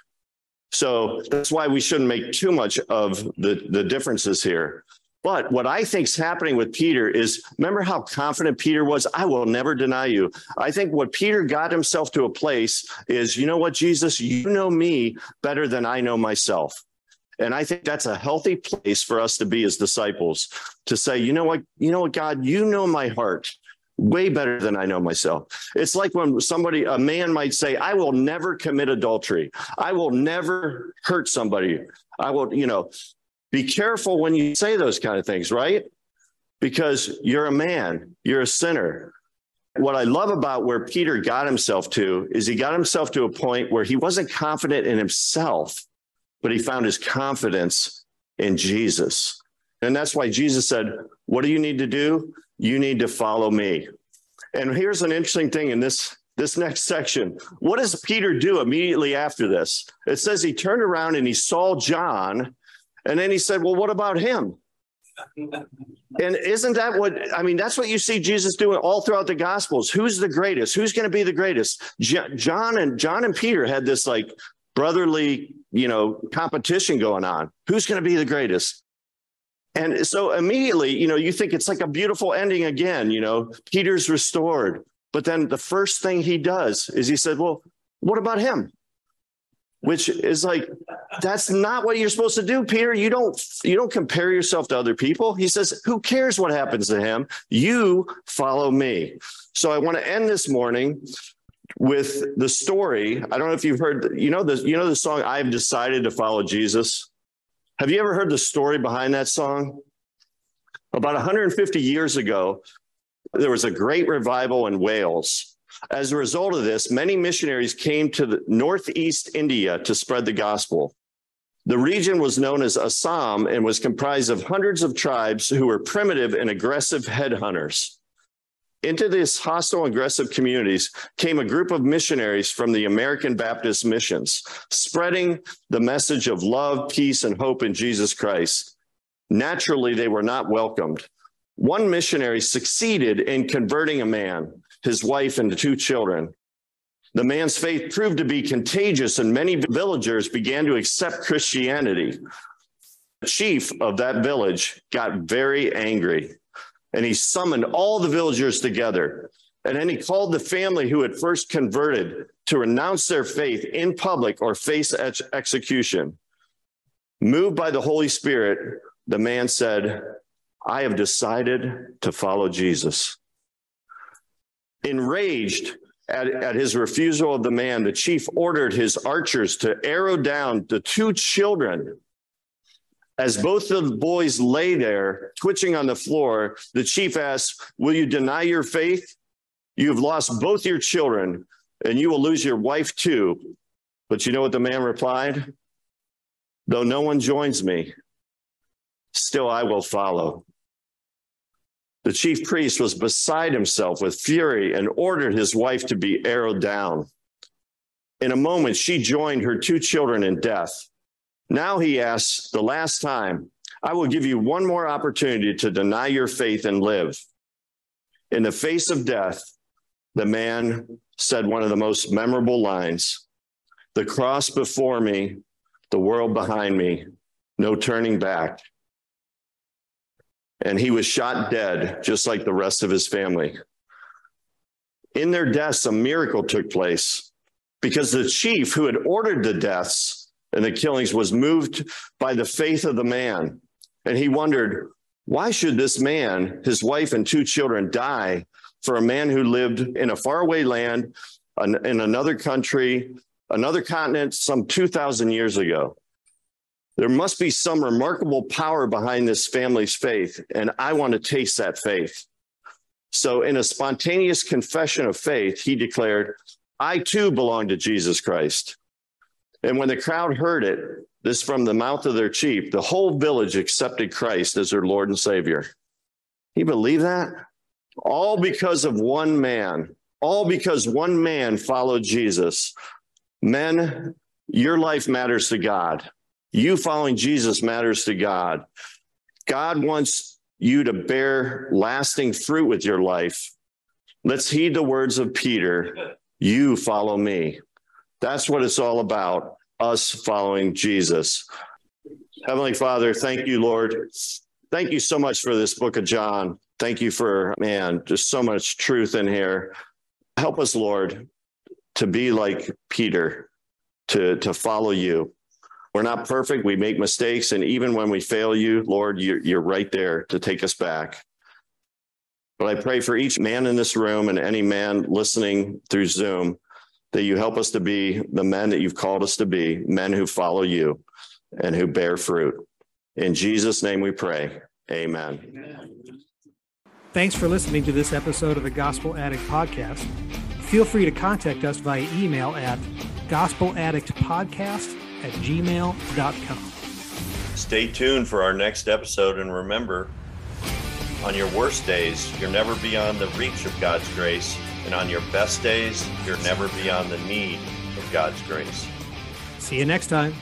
So that's why we shouldn't make too much of the, the differences here. But what I think is happening with Peter is remember how confident Peter was? I will never deny you. I think what Peter got himself to a place is, you know what, Jesus, you know me better than I know myself. And I think that's a healthy place for us to be as disciples to say, you know what, you know what, God, you know my heart. way better than I know myself. It's like when somebody, a man might say, I will never commit adultery. I will never hurt somebody. I will, you know, be careful when you say those kind of things, right? Because you're a man, you're a sinner. What I love about where Peter got himself to is he got himself to a point where he wasn't confident in himself, but he found his confidence in Jesus. And that's why Jesus said, What do you need to do? You need to follow me. And here's an interesting thing in this this next section. What does Peter do immediately after this? It says he turned around and he saw John, and then he said, Well, what about him? And isn't that what I mean? That's what you see Jesus doing all throughout the Gospels. Who's the greatest? Who's going to be the greatest? John and John and Peter had this like brotherly, you know, competition going on. Who's going to be the greatest? And so immediately, you know, you think it's like a beautiful ending again, you know, Peter's restored. But then the first thing he does is he said, Well, what about him? Which is like, that's not what you're supposed to do, Peter. You don't you don't compare yourself to other people. He says, Who cares what happens to him? You follow me. So I want to end this morning with the story. I don't know if you've heard, you know, the you know the song I've decided to follow Jesus. Have you ever heard the story behind that song? About 150 years ago, there was a great revival in Wales. As a result of this, many missionaries came to the northeast India to spread the gospel. The region was known as Assam and was comprised of hundreds of tribes who were primitive and aggressive headhunters. Into these hostile, aggressive communities came a group of missionaries from the American Baptist missions, spreading the message of love, peace, and hope in Jesus Christ. Naturally, they were not welcomed. One missionary succeeded in converting a man, his wife, and two children. The man's faith proved to be contagious, and many villagers began to accept Christianity. The chief of that village got very angry and he summoned all the villagers together. And then he called the family who had first converted to renounce their faith in public or face ex- execution. Moved by the Holy Spirit, the man said, I have decided to follow Jesus. Enraged at, at his refusal of the man, the chief ordered his archers to arrow down the two children as both of the boys lay there, twitching on the floor, the chief asks, Will you deny your faith? You have lost both your children, and you will lose your wife too. But you know what the man replied? Though no one joins me, still I will follow. The chief priest was beside himself with fury and ordered his wife to be arrowed down. In a moment, she joined her two children in death. Now he asks the last time, I will give you one more opportunity to deny your faith and live. In the face of death, the man said one of the most memorable lines The cross before me, the world behind me, no turning back. And he was shot dead, just like the rest of his family. In their deaths, a miracle took place because the chief who had ordered the deaths and the killings was moved by the faith of the man. And he wondered, why should this man, his wife, and two children die for a man who lived in a faraway land, in another country, another continent, some 2,000 years ago? There must be some remarkable power behind this family's faith, and I want to taste that faith. So, in a spontaneous confession of faith, he declared, I too belong to Jesus Christ. And when the crowd heard it, this from the mouth of their chief, the whole village accepted Christ as their Lord and Savior. You believe that? All because of one man, all because one man followed Jesus. Men, your life matters to God. You following Jesus matters to God. God wants you to bear lasting fruit with your life. Let's heed the words of Peter you follow me. That's what it's all about us following Jesus. Heavenly Father, thank you, Lord. Thank you so much for this book of John. Thank you for, man, just so much truth in here. Help us, Lord, to be like Peter, to, to follow you. We're not perfect. We make mistakes. And even when we fail you, Lord, you're, you're right there to take us back. But I pray for each man in this room and any man listening through Zoom that you help us to be the men that you've called us to be, men who follow you and who bear fruit. In Jesus' name we pray. Amen. Thanks for listening to this episode of the Gospel Addict Podcast. Feel free to contact us via email at gospeladdictpodcast at gmail.com. Stay tuned for our next episode and remember, on your worst days, you're never beyond the reach of God's grace, and on your best days, you're never beyond the need of God's grace. See you next time.